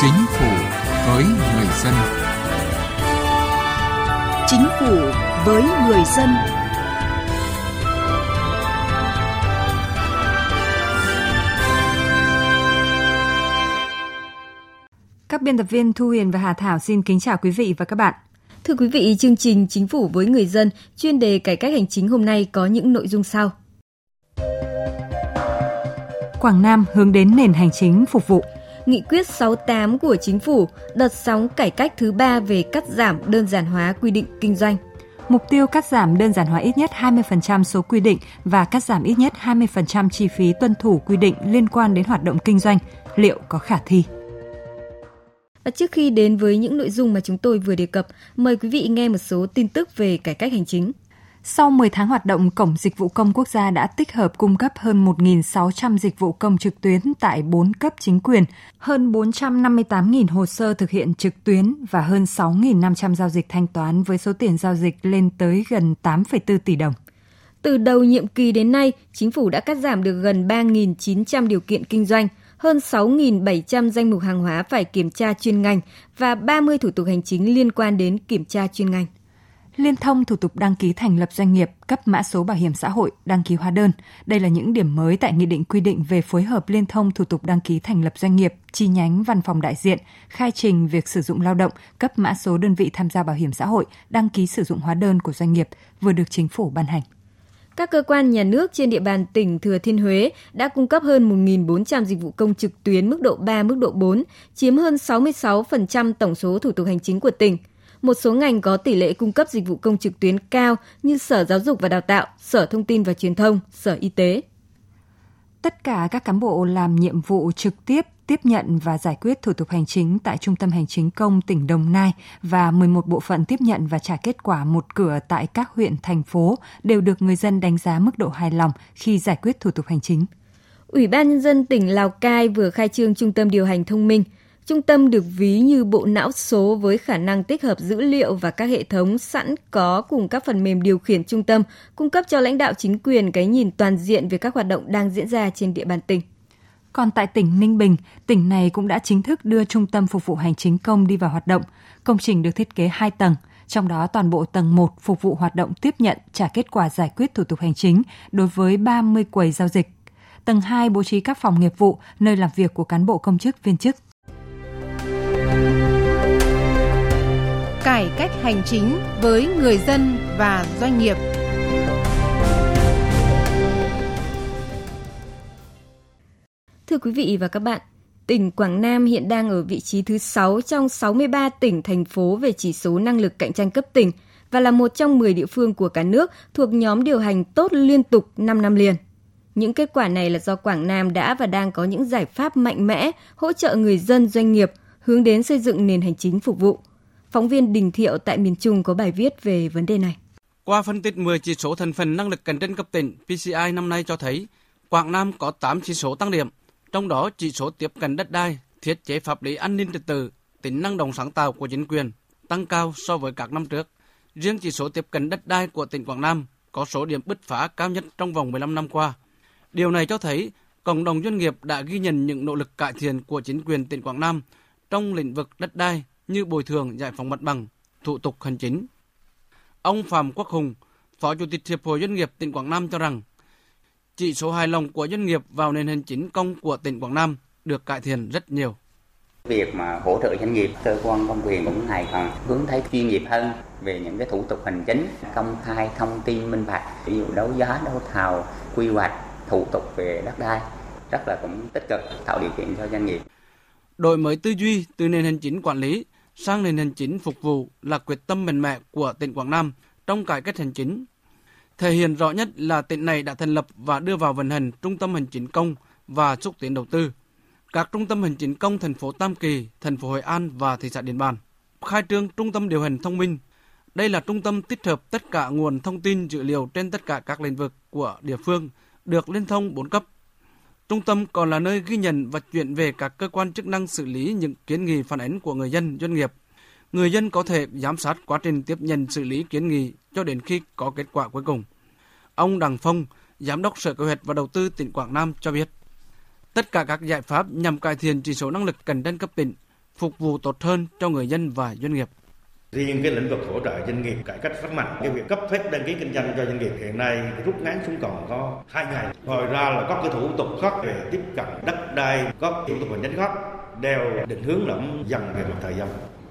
Chính phủ với người dân. Chính phủ với người dân. Các biên tập viên Thu Huyền và Hà Thảo xin kính chào quý vị và các bạn. Thưa quý vị, chương trình Chính phủ với người dân chuyên đề cải cách hành chính hôm nay có những nội dung sau. Quảng Nam hướng đến nền hành chính phục vụ. Nghị quyết 68 của chính phủ, đợt sóng cải cách thứ ba về cắt giảm đơn giản hóa quy định kinh doanh. Mục tiêu cắt giảm đơn giản hóa ít nhất 20% số quy định và cắt giảm ít nhất 20% chi phí tuân thủ quy định liên quan đến hoạt động kinh doanh, liệu có khả thi? Và trước khi đến với những nội dung mà chúng tôi vừa đề cập, mời quý vị nghe một số tin tức về cải cách hành chính. Sau 10 tháng hoạt động, Cổng Dịch vụ Công Quốc gia đã tích hợp cung cấp hơn 1.600 dịch vụ công trực tuyến tại 4 cấp chính quyền, hơn 458.000 hồ sơ thực hiện trực tuyến và hơn 6.500 giao dịch thanh toán với số tiền giao dịch lên tới gần 8,4 tỷ đồng. Từ đầu nhiệm kỳ đến nay, chính phủ đã cắt giảm được gần 3.900 điều kiện kinh doanh, hơn 6.700 danh mục hàng hóa phải kiểm tra chuyên ngành và 30 thủ tục hành chính liên quan đến kiểm tra chuyên ngành liên thông thủ tục đăng ký thành lập doanh nghiệp, cấp mã số bảo hiểm xã hội, đăng ký hóa đơn. Đây là những điểm mới tại Nghị định quy định về phối hợp liên thông thủ tục đăng ký thành lập doanh nghiệp, chi nhánh văn phòng đại diện, khai trình việc sử dụng lao động, cấp mã số đơn vị tham gia bảo hiểm xã hội, đăng ký sử dụng hóa đơn của doanh nghiệp vừa được chính phủ ban hành. Các cơ quan nhà nước trên địa bàn tỉnh Thừa Thiên Huế đã cung cấp hơn 1.400 dịch vụ công trực tuyến mức độ 3, mức độ 4, chiếm hơn 66% tổng số thủ tục hành chính của tỉnh – một số ngành có tỷ lệ cung cấp dịch vụ công trực tuyến cao như Sở Giáo dục và Đào tạo, Sở Thông tin và Truyền thông, Sở Y tế. Tất cả các cán bộ làm nhiệm vụ trực tiếp tiếp nhận và giải quyết thủ tục hành chính tại Trung tâm Hành chính công tỉnh Đồng Nai và 11 bộ phận tiếp nhận và trả kết quả một cửa tại các huyện, thành phố đều được người dân đánh giá mức độ hài lòng khi giải quyết thủ tục hành chính. Ủy ban Nhân dân tỉnh Lào Cai vừa khai trương Trung tâm điều hành thông minh – Trung tâm được ví như bộ não số với khả năng tích hợp dữ liệu và các hệ thống sẵn có cùng các phần mềm điều khiển trung tâm, cung cấp cho lãnh đạo chính quyền cái nhìn toàn diện về các hoạt động đang diễn ra trên địa bàn tỉnh. Còn tại tỉnh Ninh Bình, tỉnh này cũng đã chính thức đưa trung tâm phục vụ hành chính công đi vào hoạt động. Công trình được thiết kế 2 tầng, trong đó toàn bộ tầng 1 phục vụ hoạt động tiếp nhận trả kết quả giải quyết thủ tục hành chính đối với 30 quầy giao dịch. Tầng 2 bố trí các phòng nghiệp vụ, nơi làm việc của cán bộ công chức viên chức. Cải cách hành chính với người dân và doanh nghiệp. Thưa quý vị và các bạn, tỉnh Quảng Nam hiện đang ở vị trí thứ 6 trong 63 tỉnh, thành phố về chỉ số năng lực cạnh tranh cấp tỉnh và là một trong 10 địa phương của cả nước thuộc nhóm điều hành tốt liên tục 5 năm liền. Những kết quả này là do Quảng Nam đã và đang có những giải pháp mạnh mẽ hỗ trợ người dân doanh nghiệp hướng đến xây dựng nền hành chính phục vụ. Phóng viên Đình Thiệu tại miền Trung có bài viết về vấn đề này. Qua phân tích 10 chỉ số thành phần năng lực cạnh tranh cấp tỉnh, PCI năm nay cho thấy Quảng Nam có 8 chỉ số tăng điểm, trong đó chỉ số tiếp cận đất đai, thiết chế pháp lý an ninh trật tự, tính năng động sáng tạo của chính quyền tăng cao so với các năm trước. Riêng chỉ số tiếp cận đất đai của tỉnh Quảng Nam có số điểm bứt phá cao nhất trong vòng 15 năm qua. Điều này cho thấy cộng đồng doanh nghiệp đã ghi nhận những nỗ lực cải thiện của chính quyền tỉnh Quảng Nam trong lĩnh vực đất đai như bồi thường giải phóng mặt bằng, thủ tục hành chính. Ông Phạm Quốc Hùng, Phó Chủ tịch Hiệp hội Doanh nghiệp tỉnh Quảng Nam cho rằng, chỉ số hài lòng của doanh nghiệp vào nền hành chính công của tỉnh Quảng Nam được cải thiện rất nhiều. Việc mà hỗ trợ doanh nghiệp, cơ quan công quyền cũng ngày càng hướng thấy chuyên nghiệp hơn về những cái thủ tục hành chính, công khai thông tin minh bạch, ví dụ đấu giá, đấu thầu, quy hoạch, thủ tục về đất đai rất là cũng tích cực tạo điều kiện cho doanh nghiệp đổi mới tư duy từ nền hành chính quản lý sang nền hành chính phục vụ là quyết tâm mạnh mẽ của tỉnh Quảng Nam trong cải cách hành chính. Thể hiện rõ nhất là tỉnh này đã thành lập và đưa vào vận hành trung tâm hành chính công và xúc tiến đầu tư. Các trung tâm hành chính công thành phố Tam Kỳ, thành phố Hội An và thị xã Điện Bàn. Khai trương trung tâm điều hành thông minh. Đây là trung tâm tích hợp tất cả nguồn thông tin dữ liệu trên tất cả các lĩnh vực của địa phương được liên thông 4 cấp Trung tâm còn là nơi ghi nhận và chuyển về các cơ quan chức năng xử lý những kiến nghị phản ánh của người dân, doanh nghiệp. Người dân có thể giám sát quá trình tiếp nhận xử lý kiến nghị cho đến khi có kết quả cuối cùng. Ông Đặng Phong, Giám đốc Sở Kế hoạch và Đầu tư tỉnh Quảng Nam cho biết, tất cả các giải pháp nhằm cải thiện chỉ số năng lực cạnh tranh cấp tỉnh phục vụ tốt hơn cho người dân và doanh nghiệp. Riêng cái lĩnh vực hỗ trợ doanh nghiệp cải cách rất mạnh. Cái việc cấp phép đăng ký kinh doanh cho doanh nghiệp hiện nay rút ngắn xuống còn có hai ngày. Ngoài ra là có cái thủ tục khác về tiếp cận đất đai, có thủ tục hành chính khác đều định hướng lẫn dần về mặt thời gian.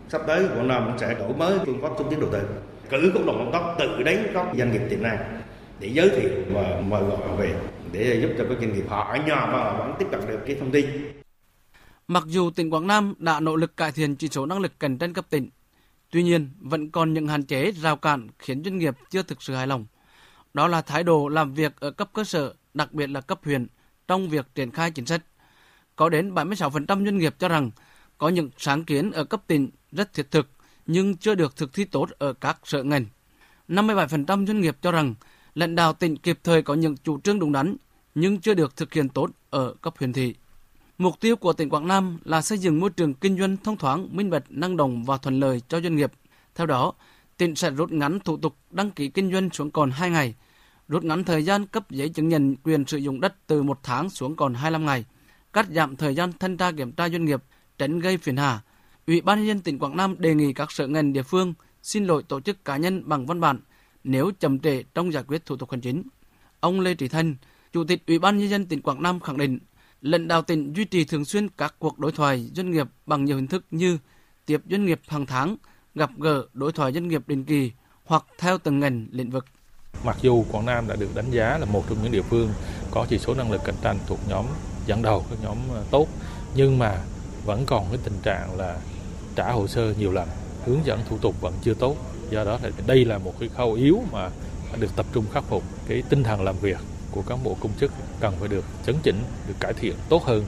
Sắp tới Quảng Nam sẽ đổi mới phương pháp xúc tiến đầu tư, cử cộng đồng công tác tự đến các doanh nghiệp tiềm năng để giới thiệu và mời gọi về để giúp cho các doanh nghiệp họ ở nhà mà vẫn tiếp cận được cái thông tin. Mặc dù tỉnh Quảng Nam đã nỗ lực cải thiện chỉ số năng lực cạnh tranh cấp tỉnh, tuy nhiên vẫn còn những hạn chế rào cản khiến doanh nghiệp chưa thực sự hài lòng. Đó là thái độ làm việc ở cấp cơ sở, đặc biệt là cấp huyện trong việc triển khai chính sách. Có đến 76% doanh nghiệp cho rằng có những sáng kiến ở cấp tỉnh rất thiết thực nhưng chưa được thực thi tốt ở các sở ngành. 57% doanh nghiệp cho rằng lãnh đạo tỉnh kịp thời có những chủ trương đúng đắn nhưng chưa được thực hiện tốt ở cấp huyện thị. Mục tiêu của tỉnh Quảng Nam là xây dựng môi trường kinh doanh thông thoáng, minh bạch, năng động và thuận lợi cho doanh nghiệp. Theo đó, tỉnh sẽ rút ngắn thủ tục đăng ký kinh doanh xuống còn 2 ngày, rút ngắn thời gian cấp giấy chứng nhận quyền sử dụng đất từ 1 tháng xuống còn 25 ngày, cắt giảm thời gian thanh tra kiểm tra doanh nghiệp, tránh gây phiền hà. Ủy ban nhân dân tỉnh Quảng Nam đề nghị các sở ngành địa phương xin lỗi tổ chức cá nhân bằng văn bản nếu chậm trễ trong giải quyết thủ tục hành chính. Ông Lê Trí Thanh, Chủ tịch Ủy ban nhân dân tỉnh Quảng Nam khẳng định, lãnh đạo tỉnh duy trì thường xuyên các cuộc đối thoại doanh nghiệp bằng nhiều hình thức như tiếp doanh nghiệp hàng tháng, gặp gỡ đối thoại doanh nghiệp định kỳ hoặc theo từng ngành lĩnh vực. Mặc dù Quảng Nam đã được đánh giá là một trong những địa phương có chỉ số năng lực cạnh tranh thuộc nhóm dẫn đầu các nhóm ờ, tốt, nhưng mà vẫn còn cái tình trạng là trả hồ sơ nhiều lần, hướng dẫn thủ tục vẫn chưa tốt. Do đó thì đây là một cái khâu yếu mà được tập trung khắc phục cái tinh thần làm việc của cán bộ công chức cần phải được chấn chỉnh, được cải thiện tốt hơn.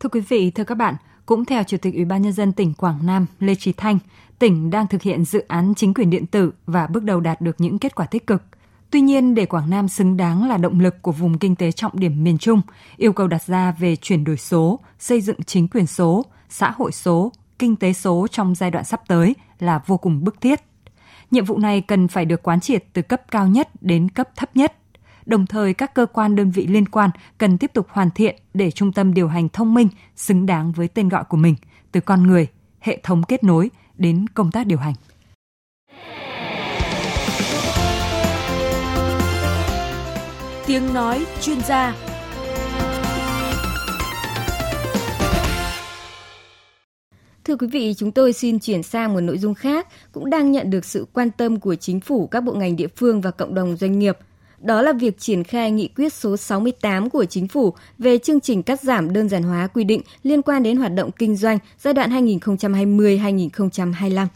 Thưa quý vị, thưa các bạn, cũng theo Chủ tịch Ủy ban nhân dân tỉnh Quảng Nam Lê Trí Thanh, tỉnh đang thực hiện dự án chính quyền điện tử và bước đầu đạt được những kết quả tích cực. Tuy nhiên, để Quảng Nam xứng đáng là động lực của vùng kinh tế trọng điểm miền Trung, yêu cầu đặt ra về chuyển đổi số, xây dựng chính quyền số, xã hội số, kinh tế số trong giai đoạn sắp tới là vô cùng bức thiết. Nhiệm vụ này cần phải được quán triệt từ cấp cao nhất đến cấp thấp nhất Đồng thời các cơ quan đơn vị liên quan cần tiếp tục hoàn thiện để trung tâm điều hành thông minh xứng đáng với tên gọi của mình, từ con người, hệ thống kết nối đến công tác điều hành. Tiếng nói chuyên gia Thưa quý vị, chúng tôi xin chuyển sang một nội dung khác cũng đang nhận được sự quan tâm của chính phủ, các bộ ngành địa phương và cộng đồng doanh nghiệp đó là việc triển khai nghị quyết số 68 của chính phủ về chương trình cắt giảm đơn giản hóa quy định liên quan đến hoạt động kinh doanh giai đoạn 2020-2025.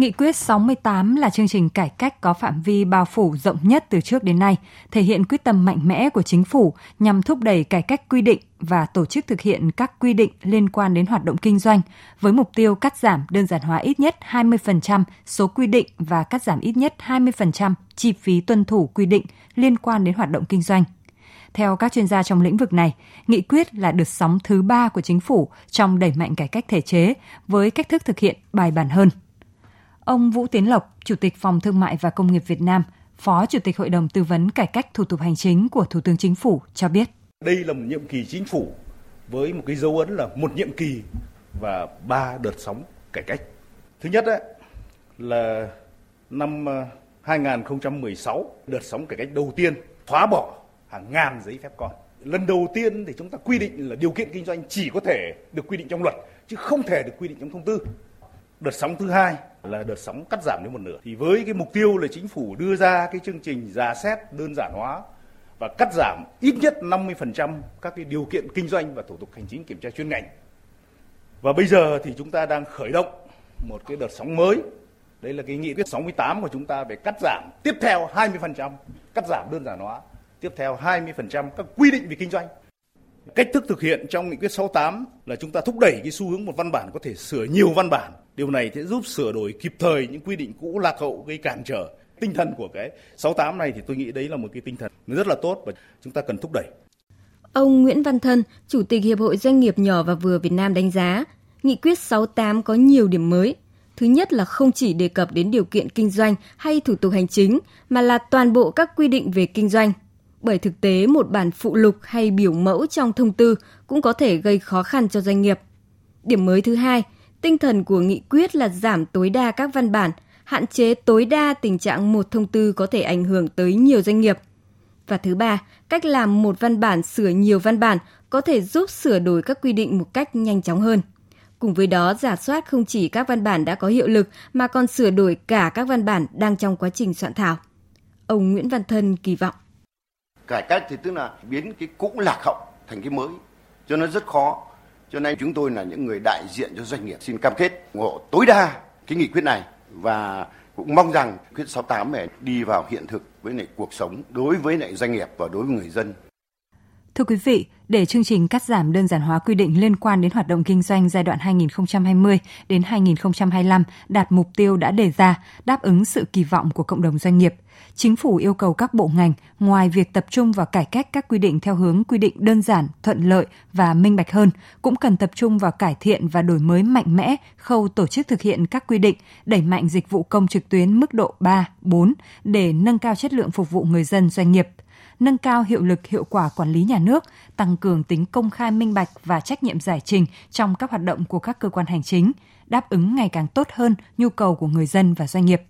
Nghị quyết 68 là chương trình cải cách có phạm vi bao phủ rộng nhất từ trước đến nay, thể hiện quyết tâm mạnh mẽ của chính phủ nhằm thúc đẩy cải cách quy định và tổ chức thực hiện các quy định liên quan đến hoạt động kinh doanh với mục tiêu cắt giảm đơn giản hóa ít nhất 20% số quy định và cắt giảm ít nhất 20% chi phí tuân thủ quy định liên quan đến hoạt động kinh doanh. Theo các chuyên gia trong lĩnh vực này, nghị quyết là đợt sóng thứ ba của chính phủ trong đẩy mạnh cải cách thể chế với cách thức thực hiện bài bản hơn. Ông Vũ Tiến Lộc, Chủ tịch Phòng Thương mại và Công nghiệp Việt Nam, Phó Chủ tịch Hội đồng Tư vấn Cải cách Thủ tục Hành chính của Thủ tướng Chính phủ cho biết. Đây là một nhiệm kỳ chính phủ với một cái dấu ấn là một nhiệm kỳ và ba đợt sóng cải cách. Thứ nhất ấy, là năm ờ, 2016, đợt sóng cải cách đầu tiên xóa bỏ hàng ngàn giấy phép con. Lần đầu tiên thì chúng ta quy định là điều kiện kinh doanh chỉ có thể được quy định trong luật chứ không thể được quy định trong thông tư. Đợt sóng thứ hai là đợt sóng cắt giảm đến một nửa. Thì với cái mục tiêu là chính phủ đưa ra cái chương trình giả xét đơn giản hóa và cắt giảm ít nhất 50% các cái điều kiện kinh doanh và thủ tục hành chính kiểm tra chuyên ngành. Và bây giờ thì chúng ta đang khởi động một cái đợt sóng mới. Đây là cái nghị quyết 68 của chúng ta về cắt giảm tiếp theo 20%, cắt giảm đơn giản hóa, tiếp theo 20% các quy định về kinh doanh. Cách thức thực hiện trong nghị quyết 68 là chúng ta thúc đẩy cái xu hướng một văn bản có thể sửa nhiều văn bản. Điều này sẽ giúp sửa đổi kịp thời những quy định cũ lạc hậu gây cản trở. Tinh thần của cái 68 này thì tôi nghĩ đấy là một cái tinh thần rất là tốt và chúng ta cần thúc đẩy. Ông Nguyễn Văn Thân, Chủ tịch Hiệp hội Doanh nghiệp nhỏ và vừa Việt Nam đánh giá, Nghị quyết 68 có nhiều điểm mới. Thứ nhất là không chỉ đề cập đến điều kiện kinh doanh hay thủ tục hành chính, mà là toàn bộ các quy định về kinh doanh, bởi thực tế một bản phụ lục hay biểu mẫu trong thông tư cũng có thể gây khó khăn cho doanh nghiệp. Điểm mới thứ hai, Tinh thần của nghị quyết là giảm tối đa các văn bản, hạn chế tối đa tình trạng một thông tư có thể ảnh hưởng tới nhiều doanh nghiệp. Và thứ ba, cách làm một văn bản sửa nhiều văn bản có thể giúp sửa đổi các quy định một cách nhanh chóng hơn. Cùng với đó, giả soát không chỉ các văn bản đã có hiệu lực mà còn sửa đổi cả các văn bản đang trong quá trình soạn thảo. Ông Nguyễn Văn Thân kỳ vọng. Cải cách thì tức là biến cái cũ lạc hậu thành cái mới, cho nó rất khó. Cho nên chúng tôi là những người đại diện cho doanh nghiệp xin cam kết ủng hộ tối đa cái nghị quyết này và cũng mong rằng quyết 68 này đi vào hiện thực với lại cuộc sống đối với lại doanh nghiệp và đối với người dân. Thưa quý vị, để chương trình cắt giảm đơn giản hóa quy định liên quan đến hoạt động kinh doanh giai đoạn 2020 đến 2025 đạt mục tiêu đã đề ra, đáp ứng sự kỳ vọng của cộng đồng doanh nghiệp, chính phủ yêu cầu các bộ ngành ngoài việc tập trung vào cải cách các quy định theo hướng quy định đơn giản, thuận lợi và minh bạch hơn, cũng cần tập trung vào cải thiện và đổi mới mạnh mẽ khâu tổ chức thực hiện các quy định, đẩy mạnh dịch vụ công trực tuyến mức độ 3, 4 để nâng cao chất lượng phục vụ người dân doanh nghiệp – nâng cao hiệu lực hiệu quả quản lý nhà nước, tăng cường tính công khai minh bạch và trách nhiệm giải trình trong các hoạt động của các cơ quan hành chính, đáp ứng ngày càng tốt hơn nhu cầu của người dân và doanh nghiệp.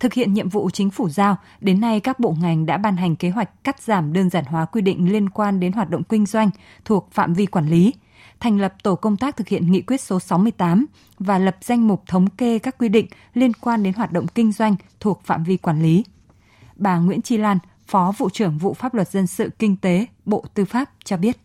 Thực hiện nhiệm vụ chính phủ giao, đến nay các bộ ngành đã ban hành kế hoạch cắt giảm đơn giản hóa quy định liên quan đến hoạt động kinh doanh thuộc phạm vi quản lý, thành lập tổ công tác thực hiện nghị quyết số 68 và lập danh mục thống kê các quy định liên quan đến hoạt động kinh doanh thuộc phạm vi quản lý. Bà Nguyễn Chi Lan, Phó vụ trưởng vụ pháp luật dân sự kinh tế, Bộ Tư pháp cho biết.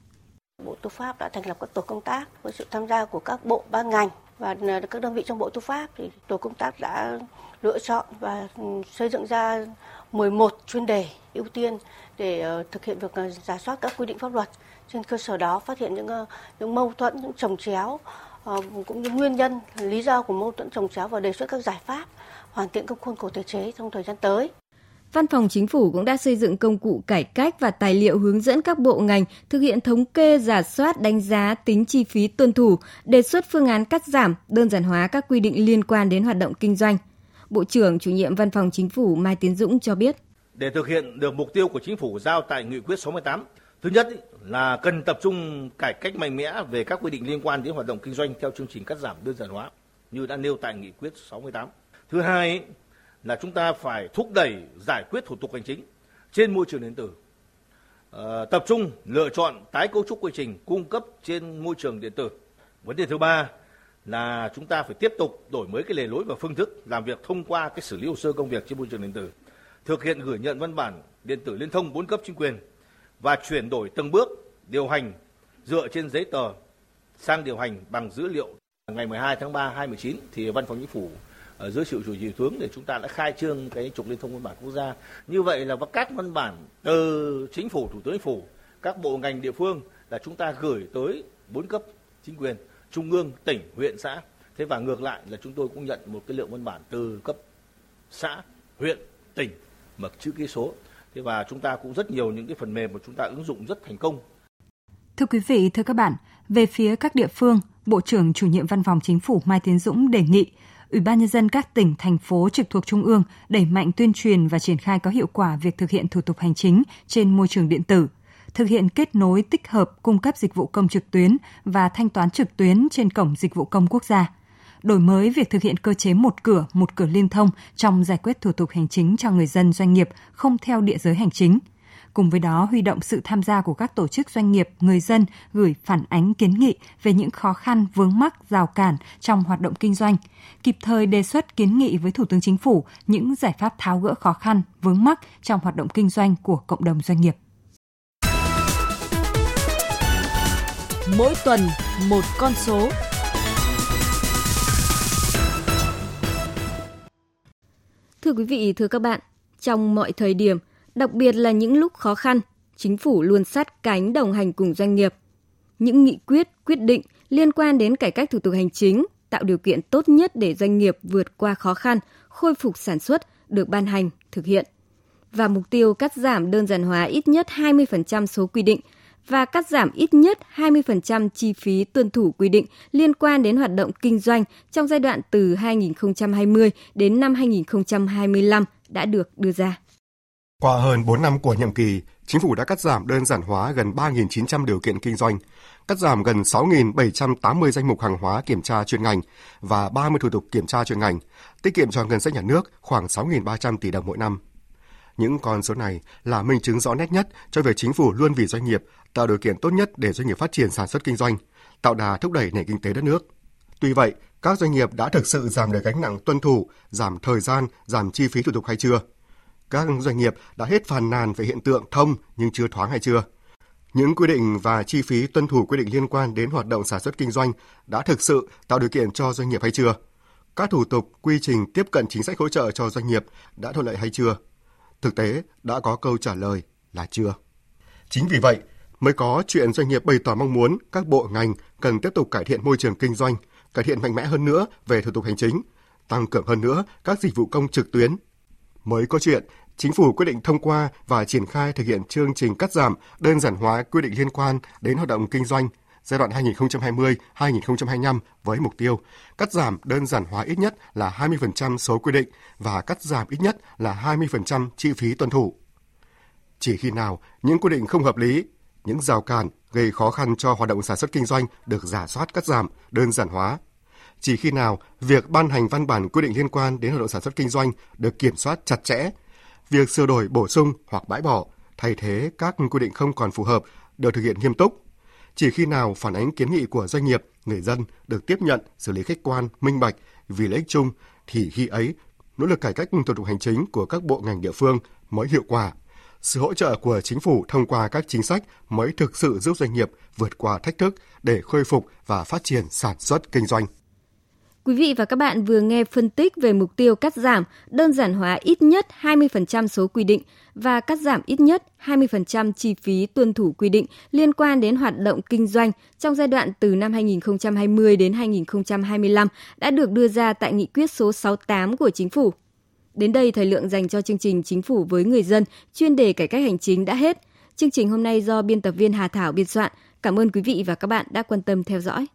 Bộ Tư pháp đã thành lập các tổ công tác với sự tham gia của các bộ ban ngành và ờ, các đơn vị trong Bộ Tư pháp thì tổ công tác đã lựa chọn và ừ, xây dựng ra 11 chuyên đề ưu tiên để ờ, thực hiện việc ờ, giả soát các quy định pháp luật. Trên cơ sở đó phát hiện những những mâu thuẫn, những trồng chéo cũng như nguyên nhân, lý do của mâu thuẫn trồng chéo và đề xuất các giải pháp hoàn thiện các khuôn khổ thể chế trong thời gian tới. Văn phòng Chính phủ cũng đã xây dựng công cụ cải cách và tài liệu hướng dẫn các bộ ngành thực hiện thống kê, giả soát, đánh giá tính chi phí tuân thủ, đề xuất phương án cắt giảm, đơn giản hóa các quy định liên quan đến hoạt động kinh doanh. Bộ trưởng chủ nhiệm Văn phòng Chính phủ Mai Tiến Dũng cho biết. Để thực hiện được mục tiêu của Chính phủ giao tại Nghị quyết 68, thứ nhất là cần tập trung cải cách mạnh mẽ về các quy định liên quan đến hoạt động kinh doanh theo chương trình cắt giảm đơn giản hóa như đã nêu tại Nghị quyết 68. Thứ hai là chúng ta phải thúc đẩy giải quyết thủ tục hành chính trên môi trường điện tử. À, tập trung lựa chọn tái cấu trúc quy trình cung cấp trên môi trường điện tử. Vấn đề thứ ba là chúng ta phải tiếp tục đổi mới cái lề lối và phương thức làm việc thông qua cái xử lý hồ sơ công việc trên môi trường điện tử, thực hiện gửi nhận văn bản điện tử liên thông bốn cấp chính quyền và chuyển đổi từng bước điều hành dựa trên giấy tờ sang điều hành bằng dữ liệu. Ngày 12 tháng 3 2019 thì Văn phòng Chính phủ dưới sự chủ trì tướng để chúng ta đã khai trương cái trục liên thông văn bản quốc gia. Như vậy là các văn bản từ chính phủ thủ tướng chính phủ các bộ ngành địa phương là chúng ta gửi tới bốn cấp chính quyền trung ương tỉnh huyện xã. Thế và ngược lại là chúng tôi cũng nhận một cái lượng văn bản từ cấp xã huyện tỉnh mà chữ ký số. Thế và chúng ta cũng rất nhiều những cái phần mềm mà chúng ta ứng dụng rất thành công. Thưa quý vị, thưa các bạn, về phía các địa phương, Bộ trưởng chủ nhiệm Văn phòng Chính phủ Mai Tiến Dũng đề nghị Ủy ban nhân dân các tỉnh, thành phố trực thuộc Trung ương đẩy mạnh tuyên truyền và triển khai có hiệu quả việc thực hiện thủ tục hành chính trên môi trường điện tử, thực hiện kết nối tích hợp cung cấp dịch vụ công trực tuyến và thanh toán trực tuyến trên cổng dịch vụ công quốc gia đổi mới việc thực hiện cơ chế một cửa, một cửa liên thông trong giải quyết thủ tục hành chính cho người dân doanh nghiệp không theo địa giới hành chính – Cùng với đó, huy động sự tham gia của các tổ chức doanh nghiệp, người dân gửi phản ánh kiến nghị về những khó khăn, vướng mắc, rào cản trong hoạt động kinh doanh, kịp thời đề xuất kiến nghị với Thủ tướng Chính phủ những giải pháp tháo gỡ khó khăn, vướng mắc trong hoạt động kinh doanh của cộng đồng doanh nghiệp. Mỗi tuần một con số. Thưa quý vị, thưa các bạn, trong mọi thời điểm – Đặc biệt là những lúc khó khăn, chính phủ luôn sát cánh đồng hành cùng doanh nghiệp. Những nghị quyết, quyết định liên quan đến cải cách thủ tục hành chính tạo điều kiện tốt nhất để doanh nghiệp vượt qua khó khăn, khôi phục sản xuất được ban hành, thực hiện. Và mục tiêu cắt giảm đơn giản hóa ít nhất 20% số quy định và cắt giảm ít nhất 20% chi phí tuân thủ quy định liên quan đến hoạt động kinh doanh trong giai đoạn từ 2020 đến năm 2025 đã được đưa ra. Qua hơn 4 năm của nhiệm kỳ, chính phủ đã cắt giảm đơn giản hóa gần 3.900 điều kiện kinh doanh, cắt giảm gần 6.780 danh mục hàng hóa kiểm tra chuyên ngành và 30 thủ tục kiểm tra chuyên ngành, tiết kiệm cho ngân sách nhà nước khoảng 6.300 tỷ đồng mỗi năm. Những con số này là minh chứng rõ nét nhất cho việc chính phủ luôn vì doanh nghiệp tạo điều kiện tốt nhất để doanh nghiệp phát triển sản xuất kinh doanh, tạo đà thúc đẩy nền kinh tế đất nước. Tuy vậy, các doanh nghiệp đã thực sự giảm được gánh nặng tuân thủ, giảm thời gian, giảm chi phí thủ tục hay chưa? Các doanh nghiệp đã hết phàn nàn về hiện tượng thông nhưng chưa thoáng hay chưa? Những quy định và chi phí tuân thủ quy định liên quan đến hoạt động sản xuất kinh doanh đã thực sự tạo điều kiện cho doanh nghiệp hay chưa? Các thủ tục, quy trình tiếp cận chính sách hỗ trợ cho doanh nghiệp đã thuận lợi hay chưa? Thực tế đã có câu trả lời là chưa. Chính vì vậy, mới có chuyện doanh nghiệp bày tỏ mong muốn các bộ ngành cần tiếp tục cải thiện môi trường kinh doanh, cải thiện mạnh mẽ hơn nữa về thủ tục hành chính, tăng cường hơn nữa các dịch vụ công trực tuyến. Mới có chuyện, Chính phủ quyết định thông qua và triển khai thực hiện chương trình cắt giảm, đơn giản hóa quy định liên quan đến hoạt động kinh doanh giai đoạn 2020-2025 với mục tiêu cắt giảm đơn giản hóa ít nhất là 20% số quy định và cắt giảm ít nhất là 20% chi phí tuân thủ. Chỉ khi nào những quy định không hợp lý, những rào cản gây khó khăn cho hoạt động sản xuất kinh doanh được giả soát cắt giảm, đơn giản hóa. Chỉ khi nào việc ban hành văn bản quy định liên quan đến hoạt động sản xuất kinh doanh được kiểm soát chặt chẽ, việc sửa đổi bổ sung hoặc bãi bỏ, thay thế các quy định không còn phù hợp được thực hiện nghiêm túc. Chỉ khi nào phản ánh kiến nghị của doanh nghiệp, người dân được tiếp nhận, xử lý khách quan, minh bạch vì lợi ích chung thì khi ấy nỗ lực cải cách thủ tục hành chính của các bộ ngành địa phương mới hiệu quả. Sự hỗ trợ của chính phủ thông qua các chính sách mới thực sự giúp doanh nghiệp vượt qua thách thức để khôi phục và phát triển sản xuất kinh doanh. Quý vị và các bạn vừa nghe phân tích về mục tiêu cắt giảm, đơn giản hóa ít nhất 20% số quy định và cắt giảm ít nhất 20% chi phí tuân thủ quy định liên quan đến hoạt động kinh doanh trong giai đoạn từ năm 2020 đến 2025 đã được đưa ra tại nghị quyết số 68 của chính phủ. Đến đây thời lượng dành cho chương trình Chính phủ với người dân chuyên đề cải cách hành chính đã hết. Chương trình hôm nay do biên tập viên Hà Thảo biên soạn. Cảm ơn quý vị và các bạn đã quan tâm theo dõi.